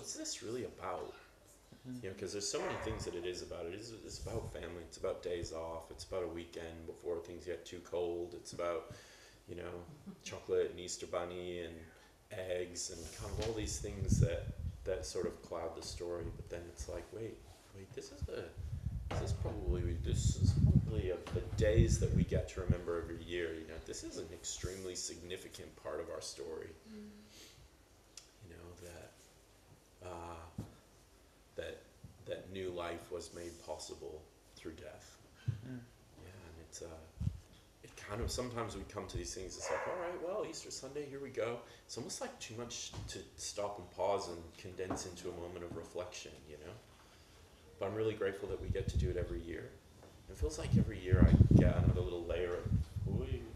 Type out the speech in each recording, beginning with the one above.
what's this really about? You know, because there's so many things that it is about. It is it's about family. It's about days off. It's about a weekend before things get too cold. It's about you know chocolate and Easter bunny and eggs and kind of all these things that that sort of cloud the story. But then it's like, wait, wait, this is a this is probably this is probably of the days that we get to remember every year. You know, this is an extremely significant part of our story. That uh, that that new life was made possible through death. Mm. Yeah, and it's uh, it kind of sometimes we come to these things. It's like, all right, well, Easter Sunday, here we go. It's almost like too much to stop and pause and condense into a moment of reflection, you know. But I'm really grateful that we get to do it every year. It feels like every year I get another little layer of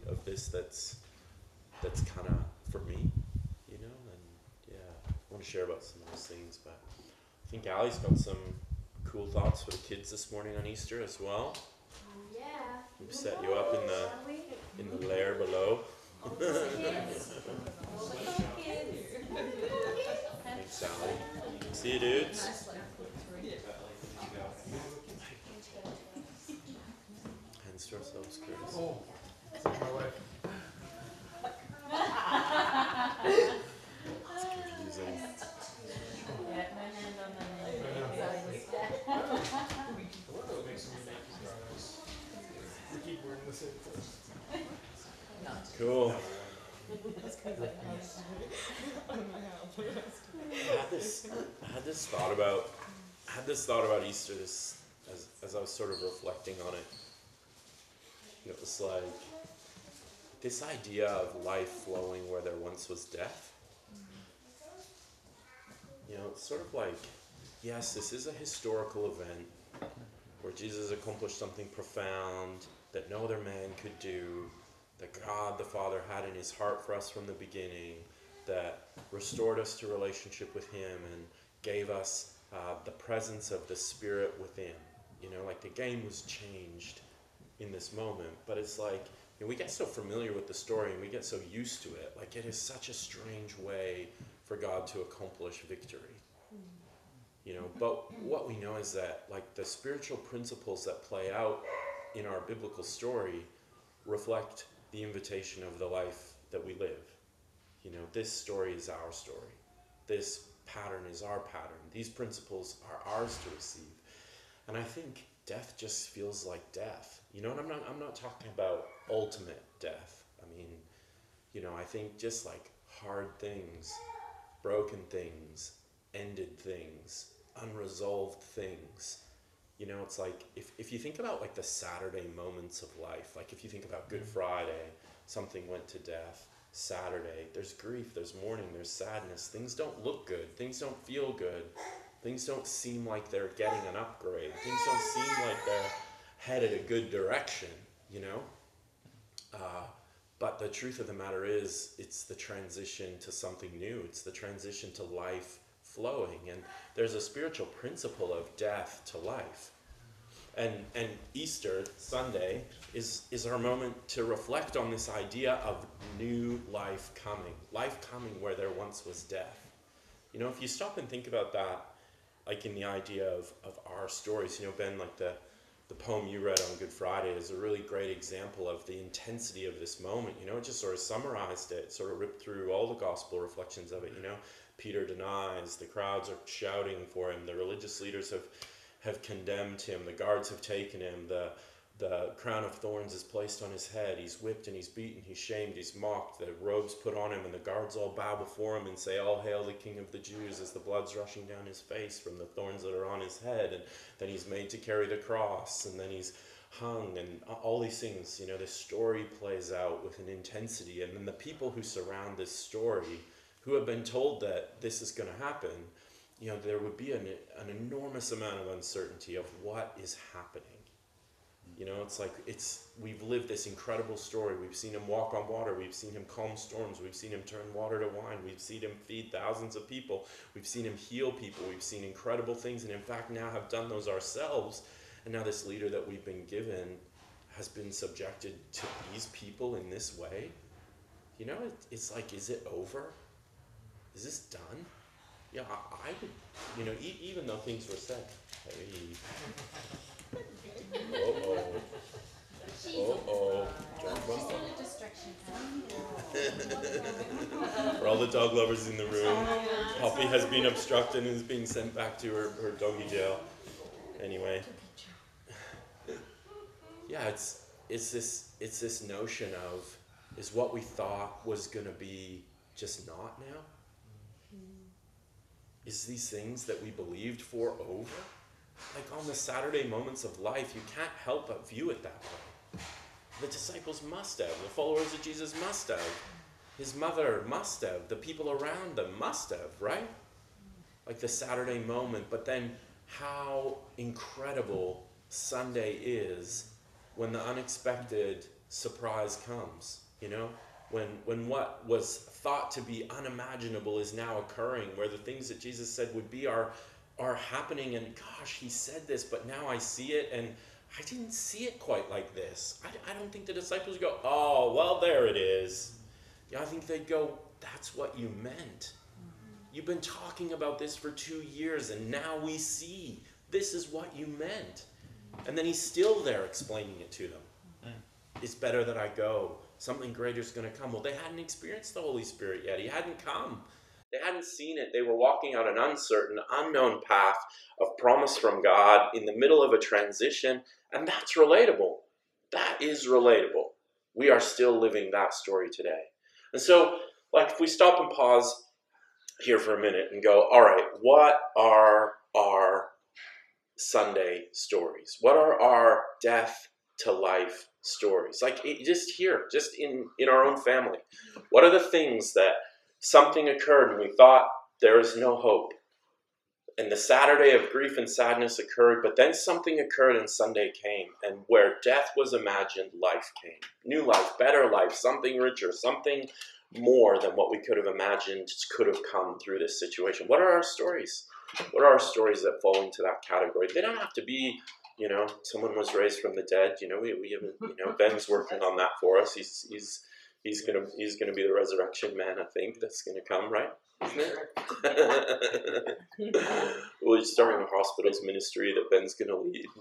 of this that's that's kind of for me, you know. And yeah, I want to share about some of those things. But I think Allie's got some cool thoughts for the kids this morning on Easter as well. Yeah. We've set you up in the in the lair below. Thanks, Sally. See you, dudes. Hands to ourselves, Chris. Oh, it's my wife. It's confusing. I wonder what makes them unique guys. We keep wearing the same clothes. Cool. I had this, I had this thought about, I had this thought about Easter this, as, as I was sort of reflecting on it. You know, it was like this idea of life flowing where there once was death. You know, it's sort of like, yes, this is a historical event where Jesus accomplished something profound that no other man could do, that God the Father had in his heart for us from the beginning, that restored us to relationship with him and gave us uh, the presence of the Spirit within. You know, like the game was changed in this moment, but it's like you know, we get so familiar with the story and we get so used to it. Like it is such a strange way for God to accomplish victory you know but what we know is that like the spiritual principles that play out in our biblical story reflect the invitation of the life that we live. You know this story is our story. This pattern is our pattern. These principles are ours to receive. And i think death just feels like death. You know and i'm not i'm not talking about ultimate death. I mean you know i think just like hard things broken things ended things unresolved things you know it's like if, if you think about like the saturday moments of life like if you think about good friday something went to death saturday there's grief there's mourning there's sadness things don't look good things don't feel good things don't seem like they're getting an upgrade things don't seem like they're headed a good direction you know? Uh, but the truth of the matter is it's the transition to something new it's the transition to life flowing and there's a spiritual principle of death to life and and easter sunday is is our moment to reflect on this idea of new life coming life coming where there once was death you know if you stop and think about that like in the idea of of our stories you know ben like the the poem you read on Good Friday is a really great example of the intensity of this moment. You know, it just sort of summarized it, sort of ripped through all the gospel reflections of it. You know, Peter denies, the crowds are shouting for him, the religious leaders have, have condemned him, the guards have taken him, the, the crown of thorns is placed on his head, he's whipped and he's beaten, he's shamed, he's mocked, the robes put on him, and the guards all bow before him and say, All hail the King of the Jews, as the blood's rushing down his face from the thorns that are on his head, and then he's made to carry the cross, and then he's hung, and all these things. You know, this story plays out with an intensity, and then the people who surround this story who have been told that this is going to happen, you know, there would be an, an enormous amount of uncertainty of what is happening. You know, it's like it's we've lived this incredible story. We've seen him walk on water. We've seen him calm storms. We've seen him turn water to wine. We've seen him feed thousands of people. We've seen him heal people. We've seen incredible things, and in fact, now have done those ourselves. And now this leader that we've been given has been subjected to these people in this way. You know, it, it's like, is it over? Is this done? Yeah, I, I would, you know, e- even though things were said, hey, oh oh, oh oh. For all the dog lovers in the room, Poppy has been obstructed and is being sent back to her, her doggy jail. Anyway, yeah, it's it's this it's this notion of is what we thought was gonna be just not now. Is these things that we believed for over? Like on the Saturday moments of life, you can't help but view it that way. The disciples must have, the followers of Jesus must have, his mother must have, the people around them must have, right? Like the Saturday moment, but then how incredible Sunday is when the unexpected surprise comes, you know? When, when what was thought to be unimaginable is now occurring, where the things that Jesus said would be are, are happening, and gosh, he said this, but now I see it, and I didn't see it quite like this. I, I don't think the disciples go, oh, well, there it is. Yeah, I think they'd go, that's what you meant. You've been talking about this for two years, and now we see this is what you meant. And then he's still there explaining it to them. Mm. It's better that I go. Something greater is going to come. Well, they hadn't experienced the Holy Spirit yet. He hadn't come. They hadn't seen it. They were walking on an uncertain, unknown path of promise from God in the middle of a transition, and that's relatable. That is relatable. We are still living that story today. And so, like, if we stop and pause here for a minute and go, all right, what are our Sunday stories? What are our death to life stories? Like, it, just here, just in, in our own family. What are the things that something occurred and we thought there is no hope? And the Saturday of grief and sadness occurred, but then something occurred and Sunday came. And where death was imagined, life came. New life, better life, something richer, something more than what we could have imagined could have come through this situation. What are our stories? What are our stories that fall into that category? They don't have to be, you know, someone was raised from the dead. You know, we, we haven't, you know, Ben's working on that for us. He's he's he's gonna he's gonna be the resurrection man. I think that's gonna come, right? Isn't it? well, he's starting a hospitals ministry that Ben's gonna lead.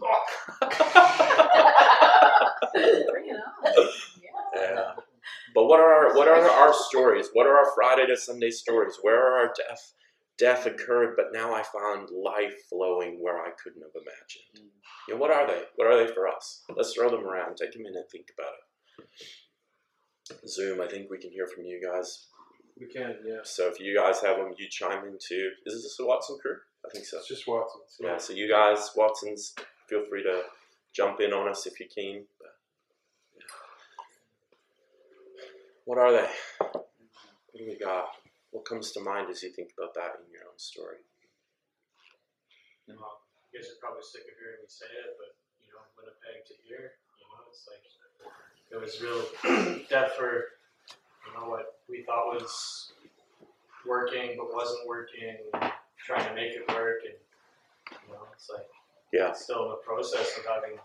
Bring it on. Yeah. But what are our, what are our stories? What are our Friday to Sunday stories? Where are our death? Death occurred, but now I found life flowing where I couldn't have imagined. Mm. You know, what are they? What are they for us? Let's throw them around. Take a minute and think about it. Zoom, I think we can hear from you guys. We can, yeah. So if you guys have them, you chime in too. Is this the Watson crew? I think so. It's just Watson's. Yeah, so you guys, Watsons, feel free to jump in on us if you can. But. What are they? What do we got? What comes to mind as you think about that in your own story? Well, I guess you guys are probably sick of hearing me say it, but you know, Winnipeg to here, you know, it's like it was real death for you know what we thought was working but wasn't working, trying to make it work, and you know, it's like Yeah, it's still in the process of having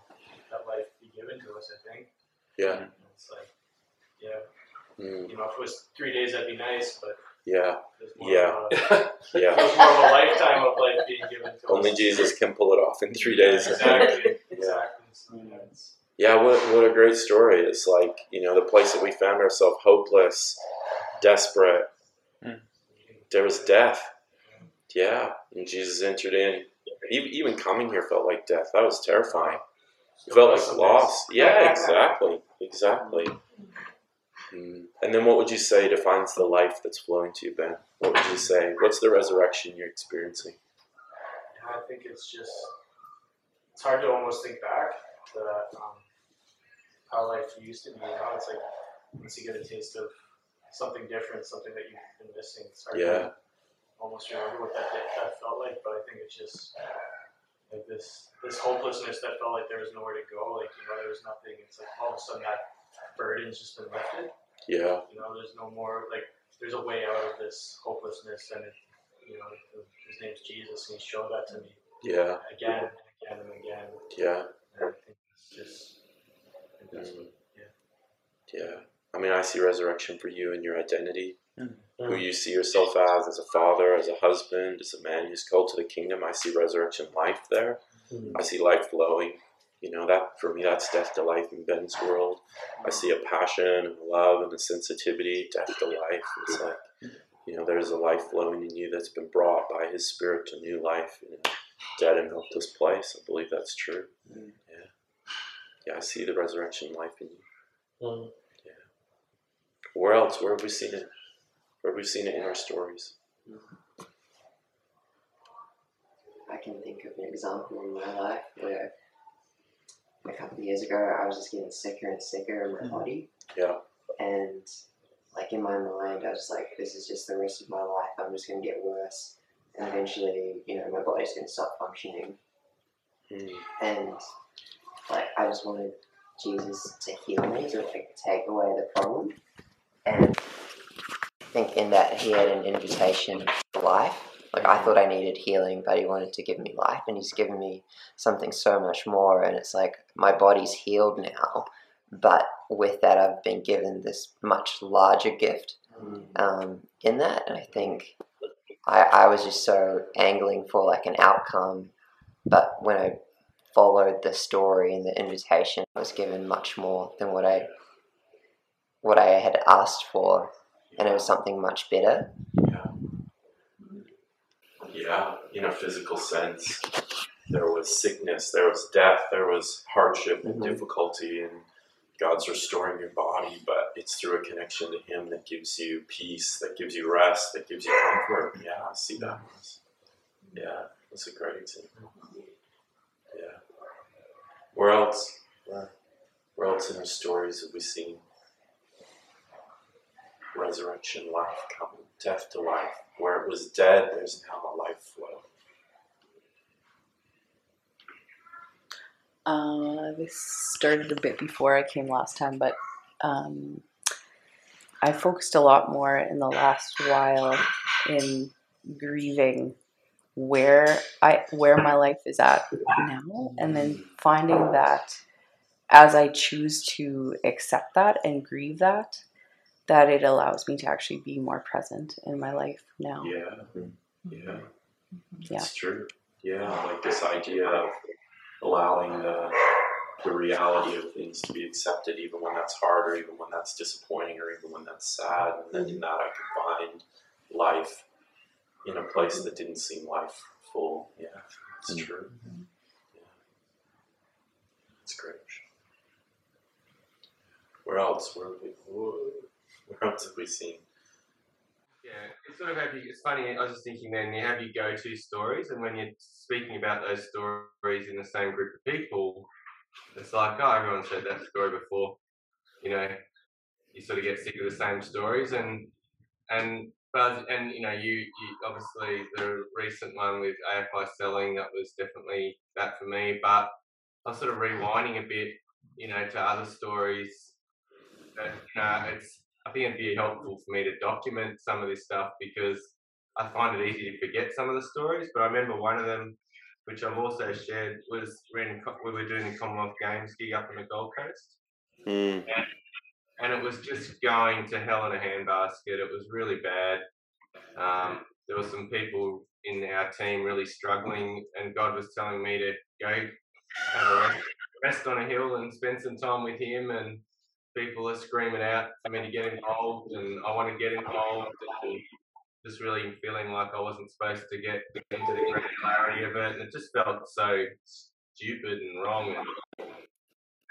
that life be given to us. I think. yeah, And it's like, yeah, mm, you know, if it was three days, that'd be nice, but yeah, there's more Yeah. of a, yeah. there's more of a lifetime of life being given to Only us. Jesus can pull it off in three days. Exactly. Exactly. So, yeah, it's- Yeah, what, what a great story. It's like, you know, the place that we found ourselves hopeless, desperate. Hmm. There was death. Yeah, and Jesus entered in. Even, even coming here felt like death. That was terrifying. It felt like loss. Yeah, exactly. Exactly. Mm. And then what would you say defines the life that's flowing to you, Ben? What would you say? What's the resurrection you're experiencing? I think it's just it's hard to almost think back to um, how life used to be. You know, it's like once you get a taste of something different, something that you've been missing, it's hard Yeah. to almost remember what that that felt like. But I think it's just like this this hopelessness that felt like there was nowhere to go. Like you know, there was nothing. It's like all of a sudden that burden's just been lifted. Yeah. You know, there's no more like there's a way out of this hopelessness, and it, you know, his name's Jesus, and he showed that to me Yeah. again and again and again. Yeah. And I think it's just I think what, Yeah. I mean, I see resurrection for you and your identity. Mm. who you see yourself as, as a father, as a husband, as a man who's called to the kingdom. I see resurrection life there. Mm. I see life flowing. You know, that for me, that's death to life in Ben's world. I see a passion and a love and a sensitivity, death to life. It's like, you know, there's a life flowing in you that's been brought by his spirit to new life in a dead and hopeless place. I believe that's true. Yeah. Yeah, I see the resurrection life in you. Mm. Where else? Where have we seen it? Where have we seen it in our stories? I can think of an example in my life where a couple of years ago I was just getting sicker and sicker in my Mhm. body, Yeah. and like in my mind I was like, this is just the rest of my life. I'm just gonna get worse, and eventually, you know, my body's gonna stop functioning, Mm. and like I just wanted Jesus to heal me to like take away the problem, and I think in that he had an invitation to life. Like I thought I needed healing, but he wanted to give me life, and he's given me something so much more. And it's like my body's healed now, but with that, I've been given this much larger gift Mm. um, in that. And I think I, I was just so angling for like an outcome, but when I followed the story and the invitation, I was given much more than what I what I had asked for, and it was something much better. Yeah, in a physical sense. There was sickness, there was death, there was hardship and Mhm. difficulty, and God's restoring your body, but it's through a connection to Him that gives you peace, that gives you rest, that gives you comfort. Yeah, I see that. Yeah, that's a great example. Yeah. Where else? Where, where else in our stories have we seen resurrection, life coming, death to life? Where it was dead, there's now a life flow. Uh, this started a bit before I came last time, but um, I focused a lot more in the last while in grieving where I where my life is at now, and then finding that as I choose to accept that and grieve that, that it allows me to actually be more present in my life now. Yeah, mm-hmm. yeah, mm-hmm. Yeah. it's true. Yeah, like this idea of allowing the the reality of things to be accepted, even when that's hard, or even when that's disappointing, or even when that's sad, and then in mm-hmm. that I could find life in a place that didn't seem lifeful. Yeah, it's Mm. true. Yeah, it's great. Where else? Where have we? Where else have we seen? Yeah, it's sort of have you. It's funny. I was just thinking then you have your go-to stories, and when you're speaking about those stories in the same group of people, it's like, oh, everyone's heard that story before. You know, you sort of get sick of the same stories, and and but and you know, you, you obviously the recent one with AFI selling that was definitely that for me. But I was sort of rewinding a bit, you know, to other stories. That, you know, it's I think it'd be helpful for me to document some of this stuff because I find it easy to forget some of the stories. But I remember one of them, which I've also shared, was when we were doing the Commonwealth Games gig up on the Gold Coast, Mm. and it was just going to hell in a handbasket. It was really bad. Um, there were some people in our team really struggling, and God was telling me to go have a rest, rest on a hill and spend some time with Him. And people are screaming out for me to get involved, and I want to get involved. And just really feeling like I wasn't supposed to get into the granularity of it, and it just felt so stupid and wrong. And,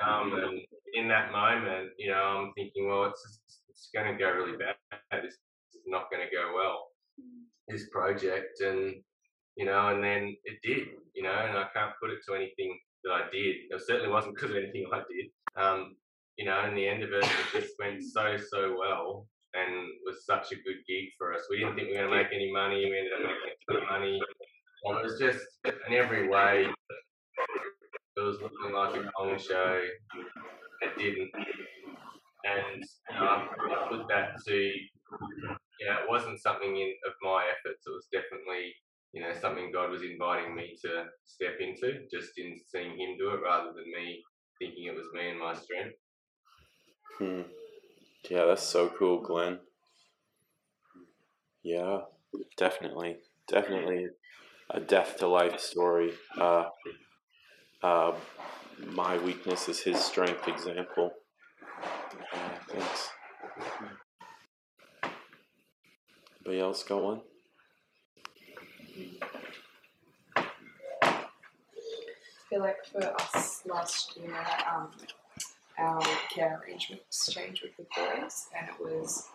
um, and in that moment, you know, I'm thinking, well, it's it's going to go really bad. This is not going to go well. This project, and you know, and then it did, you know, and I can't put it to anything that I did. It certainly wasn't because of anything I did. Um, you know, in the end of it, it just went so so well, and was such a good gig for us. We didn't think we were going to make any money. We ended up making a of money. And it was just in every way, it was looking like a Kong show. It didn't. And you know, I I put that to, you know, it wasn't something in, of my efforts. It was definitely, you know, something God was inviting me to step into, just in seeing Him do it rather than me thinking it was me and my strength. Hmm. Yeah, that's so cool, Glenn. Yeah, definitely, definitely a death to life story. Uh, uh, my weakness is his strength example. Uh, thanks. Anybody else got one? I feel like for us last year, um, our care arrangements changed with the boys, and it was.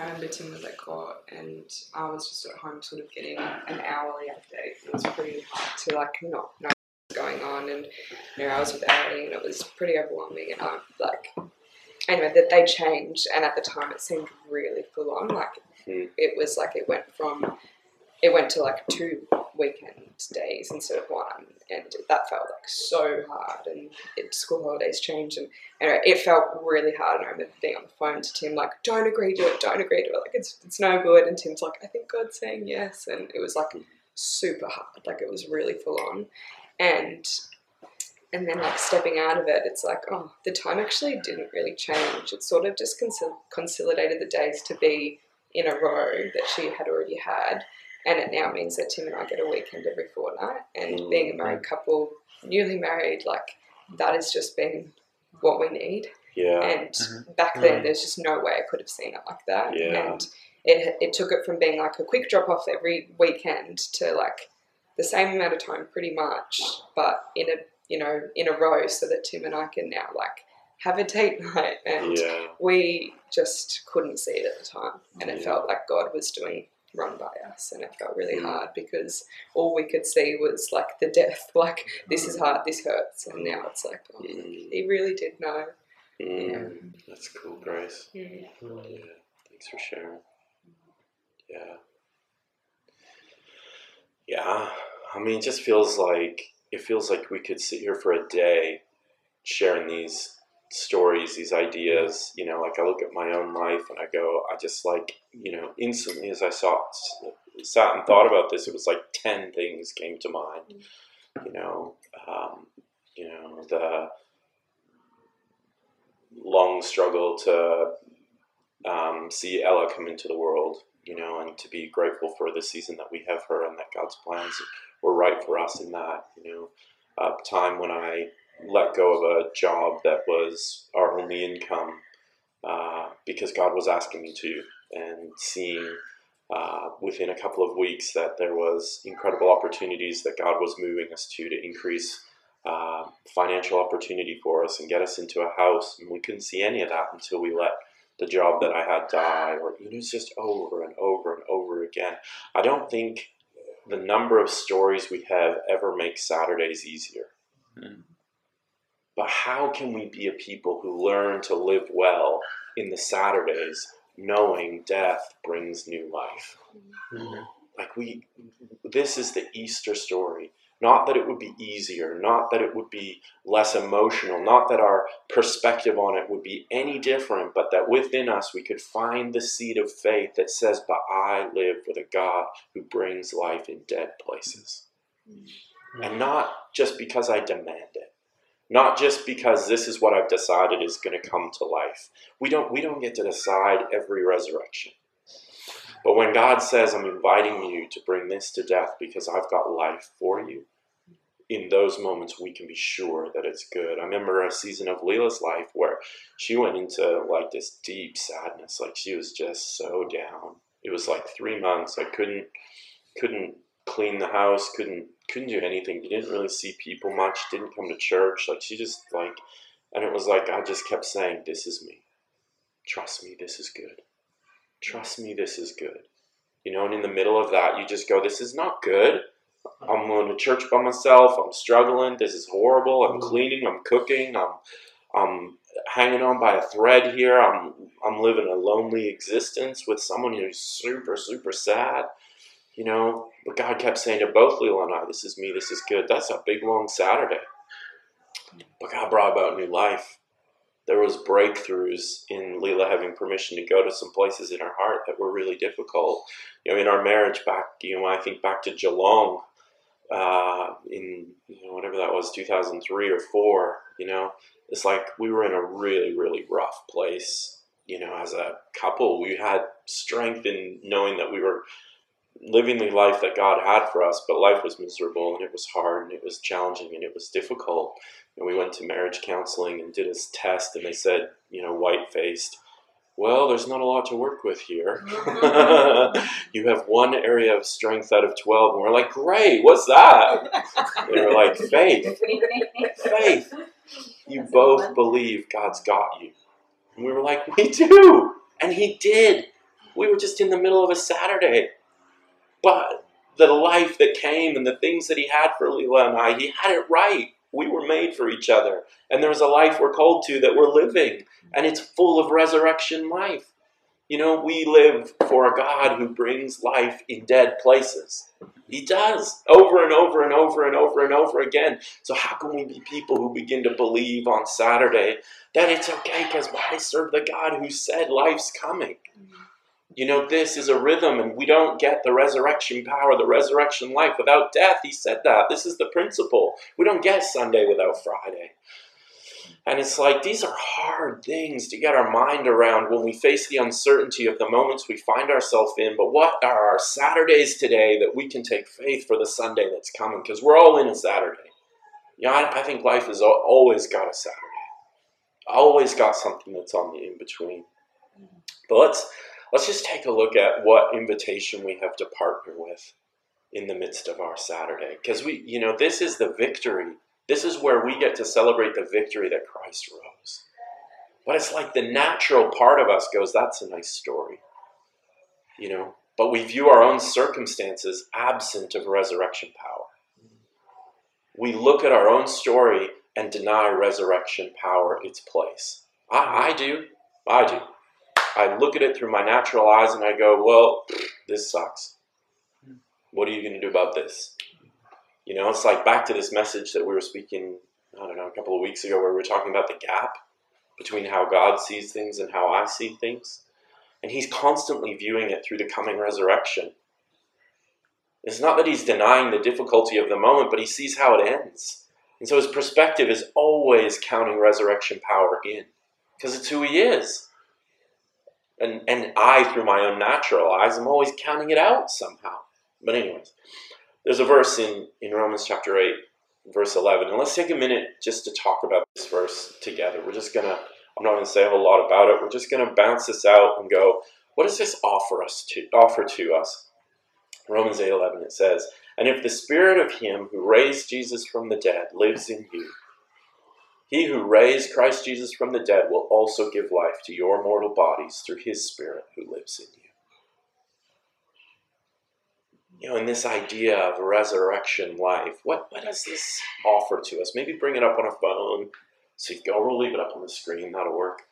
I remember Tim was at court, and I was just at home, sort of getting an hourly update. It was pretty hard to like not know what's going on, and you know, I was with Ellie, and it was pretty overwhelming. And I like, anyway, that they changed, and at the time, it seemed really full on. Like, Hmm. it was like it went from it went to like two weekend days instead of one, and that felt like so hard. And it, school holidays changed, and, and it felt really hard. And I remember being on the phone to Tim, like, "Don't agree to it, don't agree to it, like it's it's no good." And Tim's like, "I think God's saying yes," and it was like super hard, like it was really full on, and and then like stepping out of it, it's like, oh, the time actually didn't really change. It sort of just consolidated the days to be in a row that she had already had and it now means that Tim and I get a weekend every fortnight. And being a married couple, newly married, like that has just been what we need. Yeah. And Mhm. back then, there's just no way I could have seen it like that. Yeah. And it it took it from being like a quick drop off every weekend to like the same amount of time, pretty much, but in a you know in a row, so that Tim and I can now like have a date night and Yeah. we just couldn't see it at the time and it Yeah. felt like god was doing run by us and it felt really Mm. hard because all we could see was like the death like this is hard this hurts and now it's like oh, Mm, he really did know mm. That's cool, Grace. yeah. Yeah. Thanks for sharing. Yeah. Yeah. I mean, it just feels like it feels like we could sit here for a day sharing these stories, these ideas. You know, like I look at my own life and I go, I just like, you know, instantly as I saw sat and thought about this, it was like ten things came to mind. You know, um, you know the long struggle to um, see Ella come into the world, you know, and to be grateful for the season that we have her and that God's plans were right for us in that, you know, a time when I let go of a job that was our only income uh, because God was asking me to, and seeing uh, within a couple of weeks that there was incredible opportunities that God was moving us to to increase uh, financial opportunity for us and get us into a house, and we couldn't see any of that until we let the job that I had die, or you know, it's just over and over and over again. I don't think the number of stories we have ever makes Saturdays easier. But how can we be a people who learn to live well in the Saturdays, knowing death brings new life? Mm-hmm. Like we, this is the Easter story. Not that it would be easier, not that it would be less emotional, not that our perspective on it would be any different, but that within us we could find the seed of faith that says, But I live with a God who brings life in dead places. Mm-hmm. And not just because I demand it. Not just because this is what I've decided is going to come to life. We don't we don't get to decide every resurrection. But when God says, I'm inviting you to bring this to death because I've got life for you, in those moments we can be sure that it's good. I remember a season of Leela's life where she went into like this deep sadness. Like she was just so down. It was like three months. I couldn't couldn't clean the house, couldn't couldn't do anything. You Didn't really see people much, didn't come to church. Like she just like and it was like I just kept saying, This is me. Trust me, this is good trust me, this is good. You know, and in the middle of that, you just go, this is not good. I'm going to church by myself. I'm struggling. This is horrible. I'm mm-hmm. cleaning. I'm cooking. I'm, I'm hanging on by a thread here. I'm, I'm living a lonely existence with someone who's super, super sad. You know, but God kept saying to both Leela and I, this is me. This is good. That's a big, long Saturday. But God brought about new life there was breakthroughs in Leela having permission to go to some places in her heart that were really difficult. You know, in our marriage back, you know, I think back to Geelong, uh, in you know whatever that was, two thousand three or four. You know, it's like we were in a really really rough place. You know, as a couple, we had strength in knowing that we were living the life that God had for us, but life was miserable and it was hard and it was challenging and it was difficult. And we went to marriage counseling and did a test, and they said, you know, white faced, well, there's not a lot to work with here. you have one area of strength out of 12. And we're like, great, what's that? They were like, faith. Faith. You both believe God's got you. And we were like, we do. And He did. We were just in the middle of a Saturday. But the life that came and the things that He had for Leela and I, He had it right. We were made for each other. And there's a life we're called to that we're living. And it's full of resurrection life. You know, we live for a God who brings life in dead places. He does over and over and over and over and over again. So, how can we be people who begin to believe on Saturday that it's okay because I serve the God who said life's coming? You know, this is a rhythm, and we don't get the resurrection power, the resurrection life without death. He said that. This is the principle. We don't get Sunday without Friday. And it's like these are hard things to get our mind around when we face the uncertainty of the moments we find ourselves in. But what are our Saturdays today that we can take faith for the Sunday that's coming? Because we're all in a Saturday. You know, I, I think life has always got a Saturday, always got something that's on the in between. But let's let's just take a look at what invitation we have to partner with in the midst of our Saturday. Because we, you know, this is the victory this is where we get to celebrate the victory that Christ rose. But it's like the natural part of us goes, that's a nice story. You know, but we view our own circumstances absent of resurrection power. We look at our own story and deny resurrection power its place. I, I do. I do. I look at it through my natural eyes and I go, well, this sucks. What are you going to do about this? You know, it's like back to this message that we were speaking, I don't know, a couple of weeks ago where we were talking about the gap between how God sees things and how I see things. And he's constantly viewing it through the coming resurrection. It's not that he's denying the difficulty of the moment, but he sees how it ends. And so his perspective is always counting resurrection power in because it's who he is. And, and I, through my own natural eyes, I'm always counting it out somehow. But, anyways, there's a verse in, in Romans chapter 8, verse 11. And let's take a minute just to talk about this verse together. We're just to, I'm not to say a whole lot about it. We're just to bounce this out and go, what does this offer us to offer to us? Romans 8, 11, it says, And if the spirit of him who raised Jesus from the dead lives in you, he who raised Christ Jesus from the dead will also give life to your mortal bodies through his spirit who lives in you you know, in this idea of resurrection life, what, what does this offer to us? Maybe bring it up on a phone. So you go, we'll leave it up on the screen. That'll work.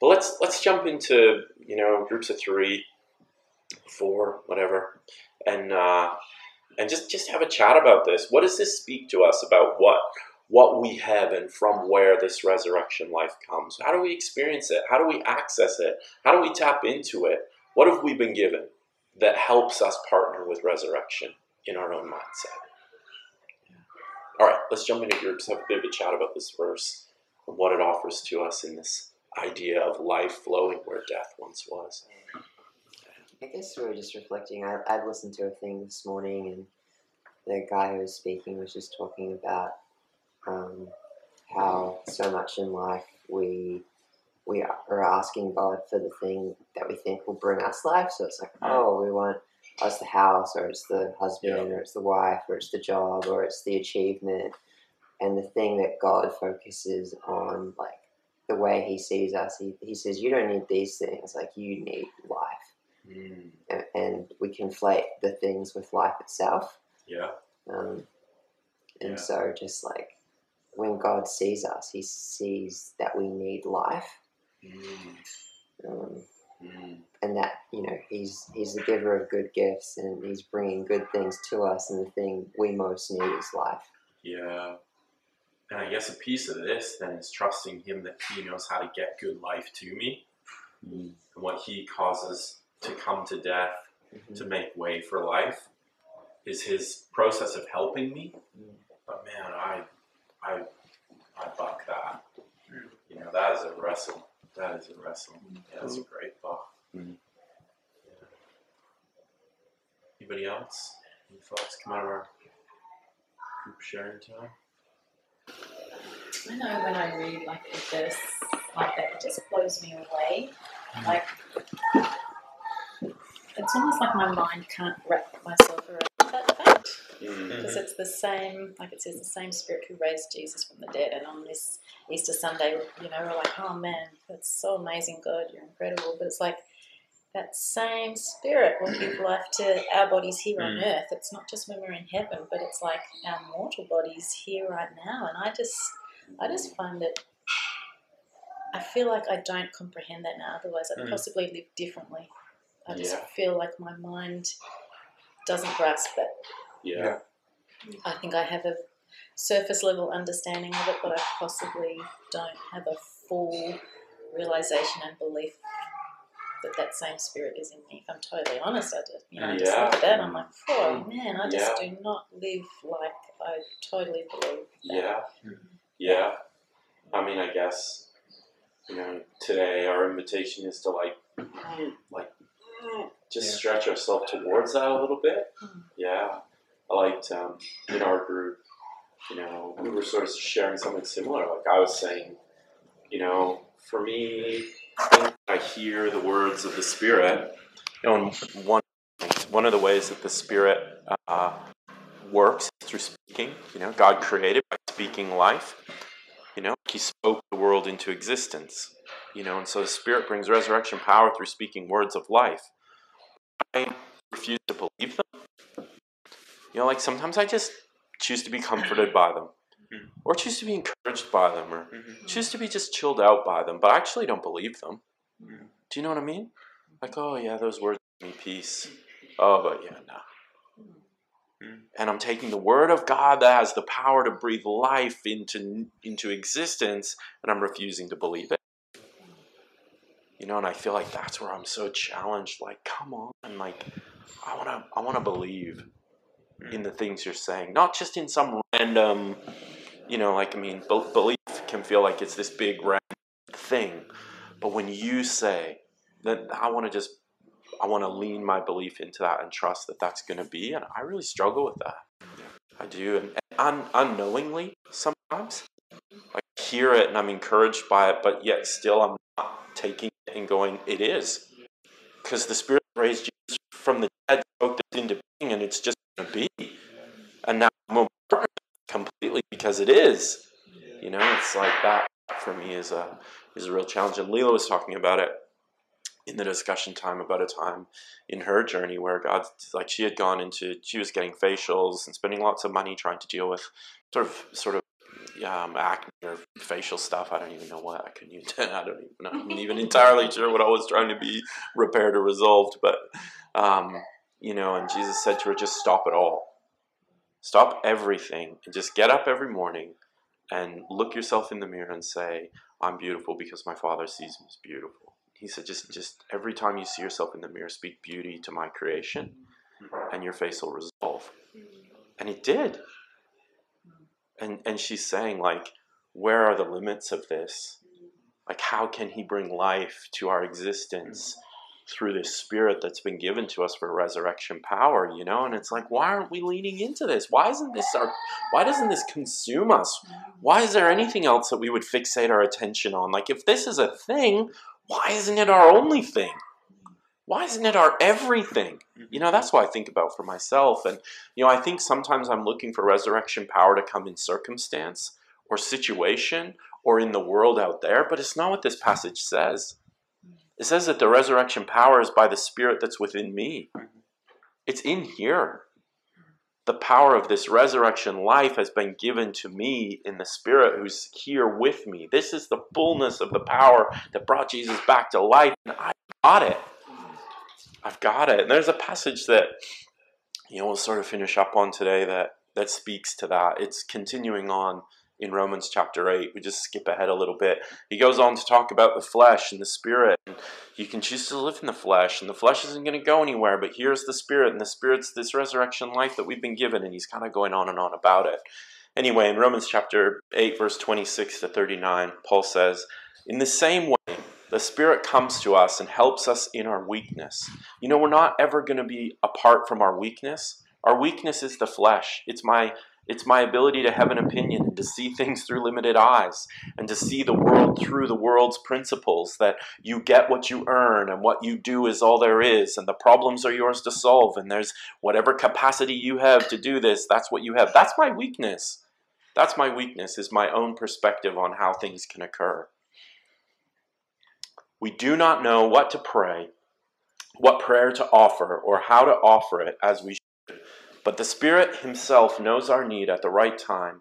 But let's let's jump into you know groups of three, four, whatever, and uh, and just just have a chat about this. What does this speak to us about what what we have and from where this resurrection life comes? How do we experience it? How do we access it? How do we tap into it? What have we been given? that helps us partner with resurrection in our own mindset. All right, let's jump into groups, have a bit of a chat about this verse and what it offers to us in this idea of life flowing where death once was. I guess we were just reflecting. I, I listened to a thing this morning, and the guy who was speaking was just talking about um, how so much in life we we are asking God for the thing that we think will bring us life. So it's like, oh, we want us the house, or it's the husband, Yeah. or it's the wife, or it's the job, or it's the achievement. And the thing that God focuses on, like the way He sees us, He, he says, you don't need these things, like you need life. Mm, And, and we conflate the things with life itself. yeah. Um, and Yeah. so, just like when God sees us, He sees that we need life. Mm, Um, mm, and that you know he's he's the giver of good gifts and he's bringing good things to us and the thing we most need is life yeah. And I guess a piece of this then is trusting Him that He knows how to get good life to me and what He causes to come to death to make way for life is his process of helping me. But man, I, I, I buck that. You know, that is a wrestle. That is a wrestle. Yeah, that's a great thought. Mm-hmm. Anybody else? Any thoughts come out of our group sharing time? I know when I read like a verse like that, it just blows me away. Mm-hmm. Like it's almost like my mind can't wrap myself around that fact because it's the same. Like it says, the same Spirit who raised Jesus from the dead. And on this Easter Sunday, you know, we're like, oh man, that's so amazing, God, you're incredible. But it's like that same Spirit will give life to our bodies here on earth. It's not just when we're in heaven, but it's like our mortal bodies here right now. And I just, I just find it. I feel like I don't comprehend that now. Otherwise, I'd Mm. possibly live differently. I just Yeah. feel like my mind doesn't grasp it. Yeah. I think I have a surface level understanding of it, but I possibly don't have a full realization and belief that that same spirit is in me. If I'm totally honest, I just you know I just look at that and I'm like, oh man, I just do not live like I totally believe. That. Yeah. Hmm. Yeah. I mean, I guess, you know, today our invitation is to like, mm. like, mm. just Yeah. stretch ourselves towards that a little bit. Mm. Yeah. I liked um, in our group, you know, we were sort of sharing something similar. Like I was saying, you know, for me, I hear the words of the Spirit, you know, one one of the ways that the Spirit uh, works through speaking. You know, God created by speaking life. You know, He spoke the world into existence. You know, and so the Spirit brings resurrection power through speaking words of life. I refuse to believe. You know, like sometimes I just choose to be comforted by them, mm-hmm. or choose to be encouraged by them, or mm-hmm. choose to be just chilled out by them, but I actually don't believe them. Mm-hmm. Do you know what I mean? Like, oh yeah, those words give me peace. Oh, but yeah, no. And I'm taking the word of God that has the power to breathe life into into existence, and I'm refusing to believe it. You know, and I feel like that's where I'm so challenged. Like, come on, like, I wanna, I wanna believe Hmm. in the things you're saying, not just in some random, you know, like I mean, be- belief can feel like it's this big random thing, but when you say that, I want to just, I want to lean my belief into that and trust that that's going to be, and I really struggle with that. I do, and, un- unknowingly sometimes, I hear it and I'm encouraged by it, but yet still I'm not taking it and going, it is, because the Spirit raised from the dead, spoke this into being, and it's just going to be, and now I'm completely because it is. You know, it's like that for me is a is a real challenge. And Leela was talking about it in the discussion time about a time in her journey where God, like she had gone into, she was getting facials and spending lots of money trying to deal with sort of sort of um, acne or facial stuff. I don't even know what I couldn't even. I don't even. I'm even entirely sure what I was trying to be repaired or resolved. But um, you know, and Jesus said to her, "Just stop it all. Stop everything, and just get up every morning and look yourself in the mirror and say, I'm beautiful because my Father sees me as beautiful." He said, "Just, just every time you see yourself in the mirror, speak beauty to my creation, and your face will resolve." And it did and and she's saying like where are the limits of this? Like how can he bring life to our existence through this spirit that's been given to us for resurrection power you know? And it's like why aren't we leaning into this? Why isn't this our why doesn't this consume us? Why is there anything else that we would fixate our attention on? Like if this is a thing why isn't it our only thing why isn't it our everything? You know that's what i think about for myself. And you know i think sometimes i'm looking for resurrection power to come in circumstance or situation or in the world out there but it's not what this passage says. It says that the resurrection power is by the spirit that's within me. It's in here. The power of this resurrection life has been given to me in the spirit who's here with me. This is the fullness of the power that brought jesus back to life and i got it I've got it. And there's a passage that you know we'll sort of finish up on today that that speaks to that. It's continuing on in Romans chapter 8. We just skip ahead a little bit. He goes on to talk about the flesh and the spirit. And you can choose to live in the flesh, and the flesh isn't going to go anywhere, but here's the spirit, and the spirit's this resurrection life that we've been given, and he's kind of going on and on about it. Anyway, in Romans chapter 8, verse 26 to 39, Paul says, In the same way, The Spirit comes to us and helps us in our weakness. You know, we're not ever going to be apart from our weakness. Our weakness is the flesh. It's my it's my ability to have an opinion and to see things through limited eyes and to see the world through the world's principles that you get what you earn and what you do is all there is and the problems are yours to solve and there's whatever capacity you have to do this, that's what you have. That's my weakness. That's my weakness is my own perspective on how things can occur. We do not know what to pray, what prayer to offer, or how to offer it as we should. But the Spirit Himself knows our need at the right time,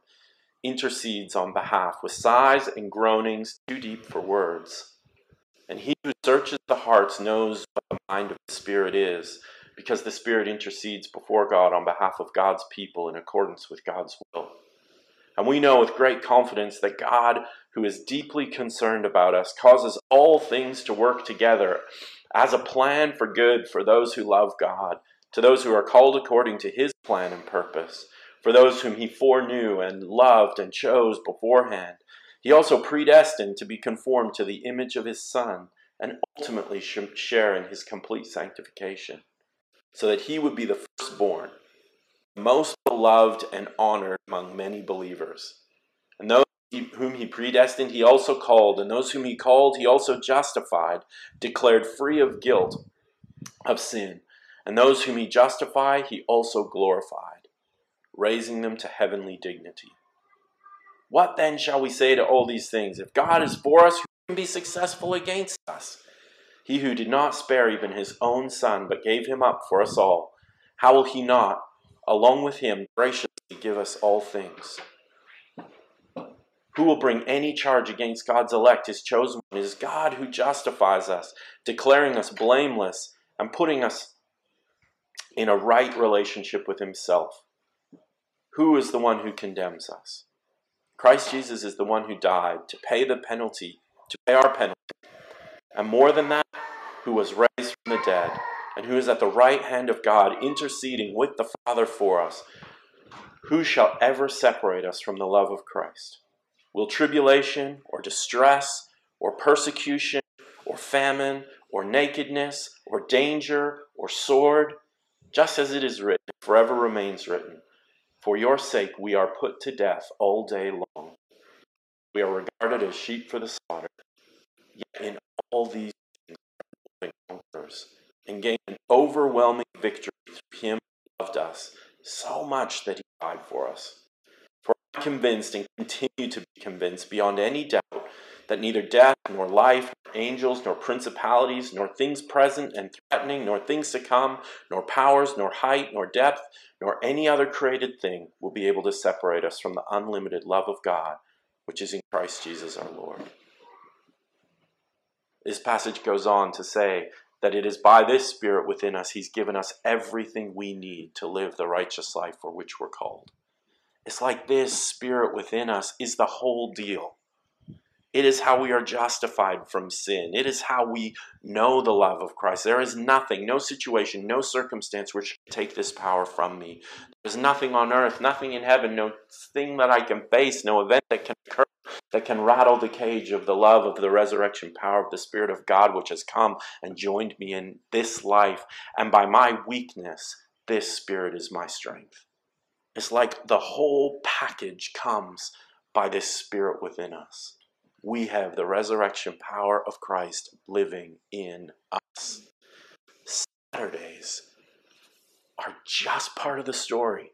intercedes on behalf with sighs and groanings too deep for words. And He who searches the hearts knows what the mind of the Spirit is, because the Spirit intercedes before God on behalf of God's people in accordance with God's will. And we know with great confidence that God, who is deeply concerned about us, causes all things to work together as a plan for good for those who love God to those who are called according to his plan and purpose, for those whom he foreknew and loved and chose beforehand. He also predestined to be conformed to the image of his Son and ultimately share in his complete sanctification, so that he would be the firstborn, most beloved and honored among many believers. And those whom he predestined, he also called, and those whom he called, he also justified, declared free of guilt of sin and those whom he justified, he also glorified, raising them to heavenly dignity. What then shall we say to all these things? If God is for us, who can be successful against us? He who did not spare even his own son, but gave him up for us all, how will he not, along with him, graciously give us all things? Who will bring any charge against God's elect, his chosen one? It is God who justifies us, declaring us blameless and putting us in a right relationship with Himself. Who is the one who condemns us? Christ Jesus is the one who died to pay the penalty, to pay our penalty. And more than that, who was raised from the dead, and who is at the right hand of God, interceding with the Father for us. Who shall ever separate us from the love of Christ? Will tribulation, or distress, or persecution, or famine, or nakedness, or danger, or sword? just as it is written, forever remains written. For your sake we are put to death all day long. We are regarded as sheep for the slaughter. Yet in all these things, conquerors and gain an overwhelming victory through Him who loved us so much that He died for us. For I'm convinced and continue to be convinced beyond any doubt that neither death, nor life, nor angels, nor principalities, nor things present and threatening, nor things to come, nor powers, nor height, nor depth, nor any other created thing will be able to separate us from the unlimited love of God, which is in Christ Jesus our Lord. This passage goes on to say that it is by this Spirit within us He's given us everything we need to live the righteous life for which we're called. It's like this Spirit within us is the whole deal. It is how we are justified from sin. It is how we know the love of Christ. There is nothing, no situation, no circumstance which can take this power from me. There's nothing on earth, nothing in heaven, no thing that I can face, no event that can occur that can rattle the cage of the love of the resurrection power of the Spirit of God which has come and joined me in this life. And by my weakness, this Spirit is my strength. It's like the whole package comes by this Spirit within us we have the resurrection power of Christ living in us. Saturdays are just part of the story.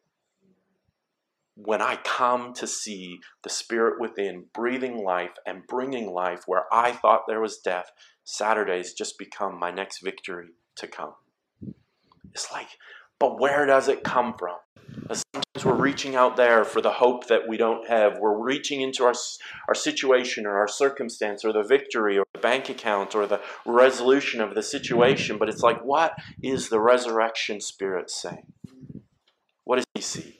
When I come to see the Spirit within breathing life and bringing life where I thought there was death, Saturdays just become my next victory to come. It's like, but where does it come from? Sometimes we're reaching out there for the hope that we don't have. We're reaching into our, our situation or our circumstance or the victory or the bank account or the resolution of the situation. But it's like, what is the resurrection spirit saying? What does he see?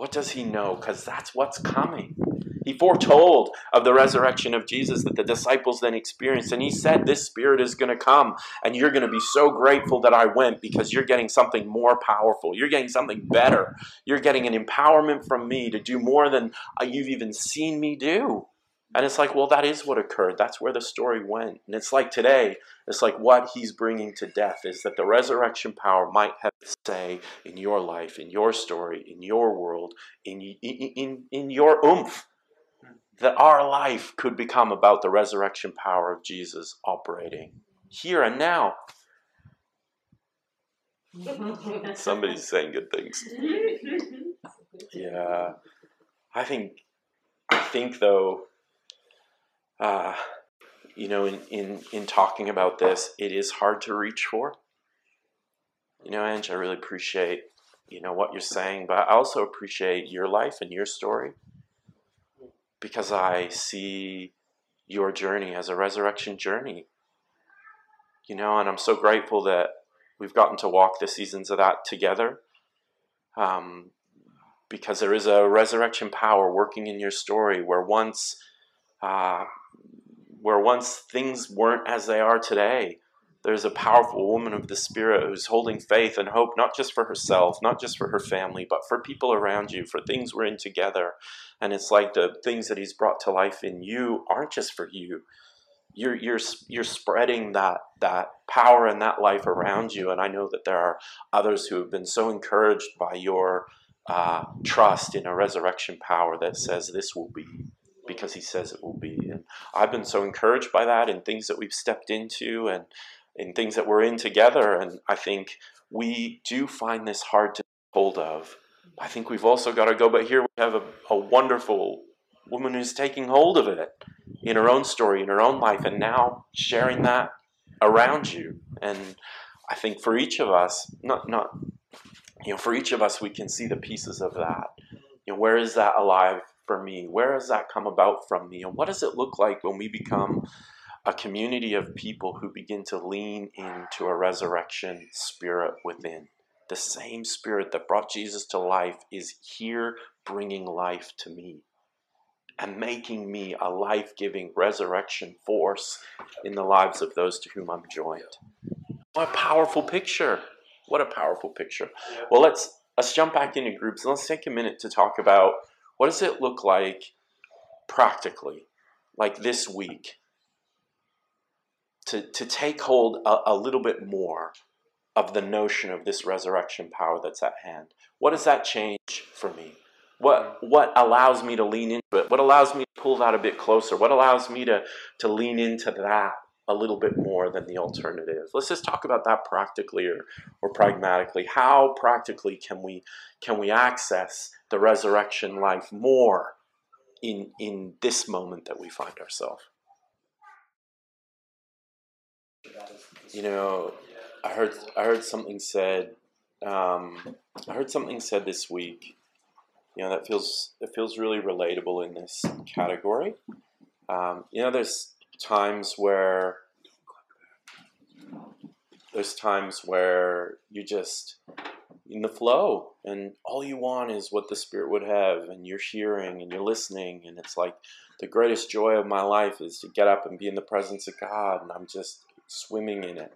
What does he know? Because that's what's coming. He foretold of the resurrection of Jesus that the disciples then experienced. And he said, This Spirit is going to come, and you're going to be so grateful that I went because you're getting something more powerful. You're getting something better. You're getting an empowerment from me to do more than uh, you've even seen me do. And it's like, well, that is what occurred. That's where the story went. And it's like today, it's like what he's bringing to death is that the resurrection power might have a say in your life, in your story, in your world, in, in, in, in your oomph. That our life could become about the resurrection power of Jesus operating here and now. Somebody's saying good things. Yeah. I think, I think though, uh, you know, in, in, in talking about this, it is hard to reach for. You know, Ange, I really appreciate, you know, what you're saying, but I also appreciate your life and your story because I see your journey as a resurrection journey. You know, and I'm so grateful that we've gotten to walk the seasons of that together. Um, because there is a resurrection power working in your story where once uh, where once things weren't as they are today there's a powerful woman of the spirit who's holding faith and hope not just for herself not just for her family but for people around you for things we're in together. And it's like the things that he's brought to life in you aren't just for you. You're you're you're spreading that that power and that life around you. And i know that there are others who have been so encouraged by your uh, trust in a resurrection power that says this will be because he says it will be. And I've been so encouraged by that in things that we've stepped into and in things that we're in together. And I think we do find this hard to hold of. I think we've also got to go, but here we have a, a wonderful woman who's taking hold of it in her own story, in her own life, and now sharing that around you. And I think for each of us, not not you know, for each of us, we can see the pieces of that. You know, where is that alive for me? Where has that come about from me? And what does it look like when we become a community of people who begin to lean into a resurrection spirit within? The same spirit that brought Jesus to life is here bringing life to me and making me a life giving resurrection force in the lives of those to whom I'm joined. What a powerful picture! What a powerful picture. Well, let's let's jump back into groups and let's take a minute to talk about what does it look like practically, like this week, to to take hold a, a little bit more of the notion of this resurrection power that's at hand. What does that change for me? What what allows me to lean into it? What allows me to pull that a bit closer? What allows me to to lean into that a little bit more than the alternative. Let's just talk about that practically or, or pragmatically. How practically can we can we access the resurrection life more in in this moment that we find ourselves? You know, I heard I heard something said. Um, I heard something said this week. You know that feels it feels really relatable in this category. Um, you know, there's times where there's times where you just in the flow and all you want is what the spirit would have and you're hearing and you're listening and it's like the greatest joy of my life is to get up and be in the presence of god and i'm just swimming in it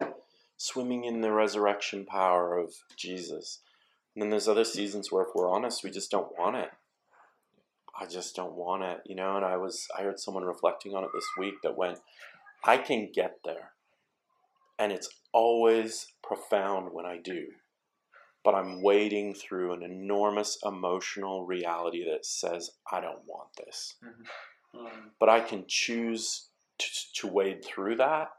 swimming in the resurrection power of jesus and then there's other seasons where if we're honest we just don't want it I just don't want it, you know. And I was, I heard someone reflecting on it this week that went, I can get there, and it's always profound when I do, but I'm wading through an enormous emotional reality that says I don't want this, Mm-hmm. but I can choose to, to wade through that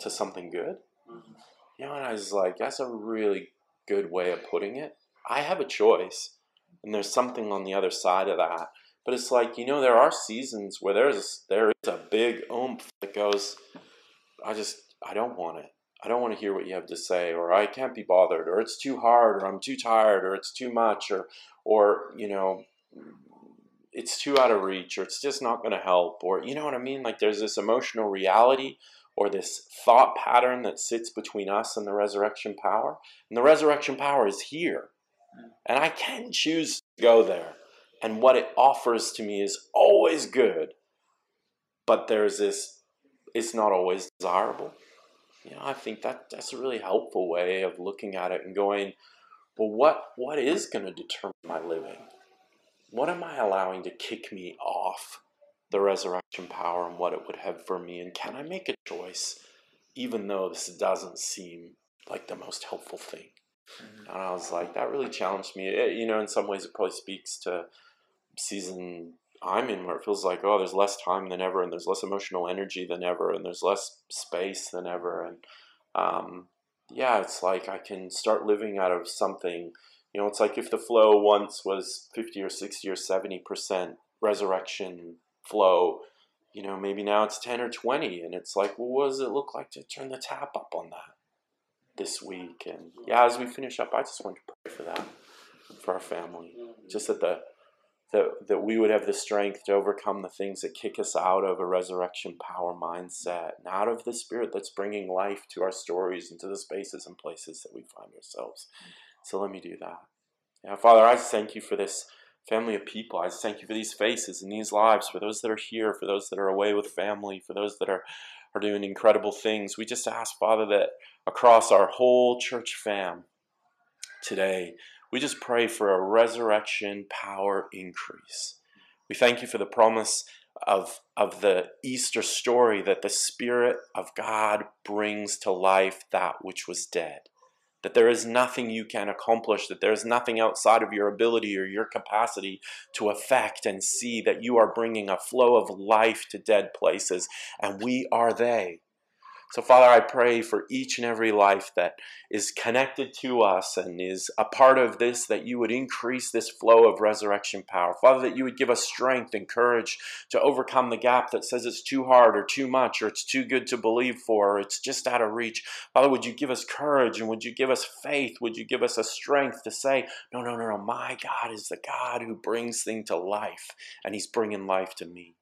to something good. Mm-hmm. You know, and I was like, that's a really good way of putting it. I have a choice, and there's something on the other side of that. But it's like you know, there are seasons where there's there is a big oomph that goes. I just I don't want it. I don't want to hear what you have to say, or I can't be bothered, or it's too hard, or I'm too tired, or it's too much, or or you know, it's too out of reach, or it's just not going to help, or you know what I mean? Like there's this emotional reality or this thought pattern that sits between us and the resurrection power, and the resurrection power is here, and I can choose to go there and what it offers to me is always good but there's this it's not always desirable you know i think that that's a really helpful way of looking at it and going well what what is going to determine my living what am i allowing to kick me off the resurrection power and what it would have for me? And can I make a choice, even though this doesn't seem like the most helpful thing? Mm-hmm. And I was like, that really challenged me. It, you know, in some ways, it probably speaks to season I'm in where it feels like, oh, there's less time than ever, and there's less emotional energy than ever, and there's less space than ever. And um, yeah, it's like I can start living out of something. You know, it's like if the flow once was 50 or 60 or 70% resurrection flow, you know, maybe now it's 10 or 20. And it's like, well, what does it look like to turn the tap up on that this week? And yeah, as we finish up, I just want to pray for that, for our family. Just that the that, that we would have the strength to overcome the things that kick us out of a resurrection power mindset and out of the spirit that's bringing life to our stories and to the spaces and places that we find ourselves. So let me do that. Yeah, Father, I thank you for this family of people. I thank you for these faces and these lives, for those that are here, for those that are away with family, for those that are, are doing incredible things. We just ask, Father, that across our whole church fam today, we just pray for a resurrection power increase. We thank you for the promise of, of the Easter story that the Spirit of God brings to life that which was dead. That there is nothing you can accomplish, that there is nothing outside of your ability or your capacity to affect and see that you are bringing a flow of life to dead places, and we are they. So, Father, I pray for each and every life that is connected to us and is a part of this, that you would increase this flow of resurrection power. Father, that you would give us strength and courage to overcome the gap that says it's too hard or too much or it's too good to believe for or it's just out of reach. Father, would you give us courage and would you give us faith? Would you give us a strength to say, no, no, no, no, my God is the God who brings things to life and he's bringing life to me.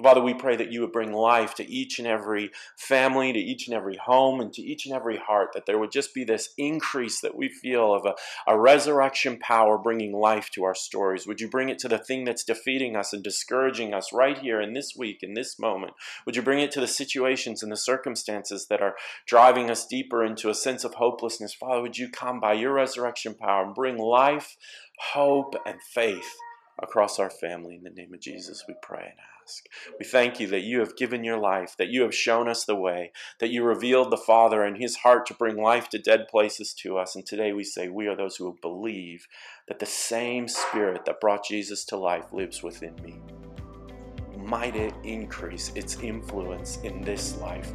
Father, we pray that you would bring life to each and every family, to each and every home, and to each and every heart, that there would just be this increase that we feel of a, a resurrection power bringing life to our stories. Would you bring it to the thing that's defeating us and discouraging us right here in this week, in this moment? Would you bring it to the situations and the circumstances that are driving us deeper into a sense of hopelessness? Father, would you come by your resurrection power and bring life, hope, and faith across our family? In the name of Jesus, we pray and ask. We thank you that you have given your life, that you have shown us the way, that you revealed the Father and his heart to bring life to dead places to us. And today we say we are those who believe that the same Spirit that brought Jesus to life lives within me. Might it increase its influence in this life,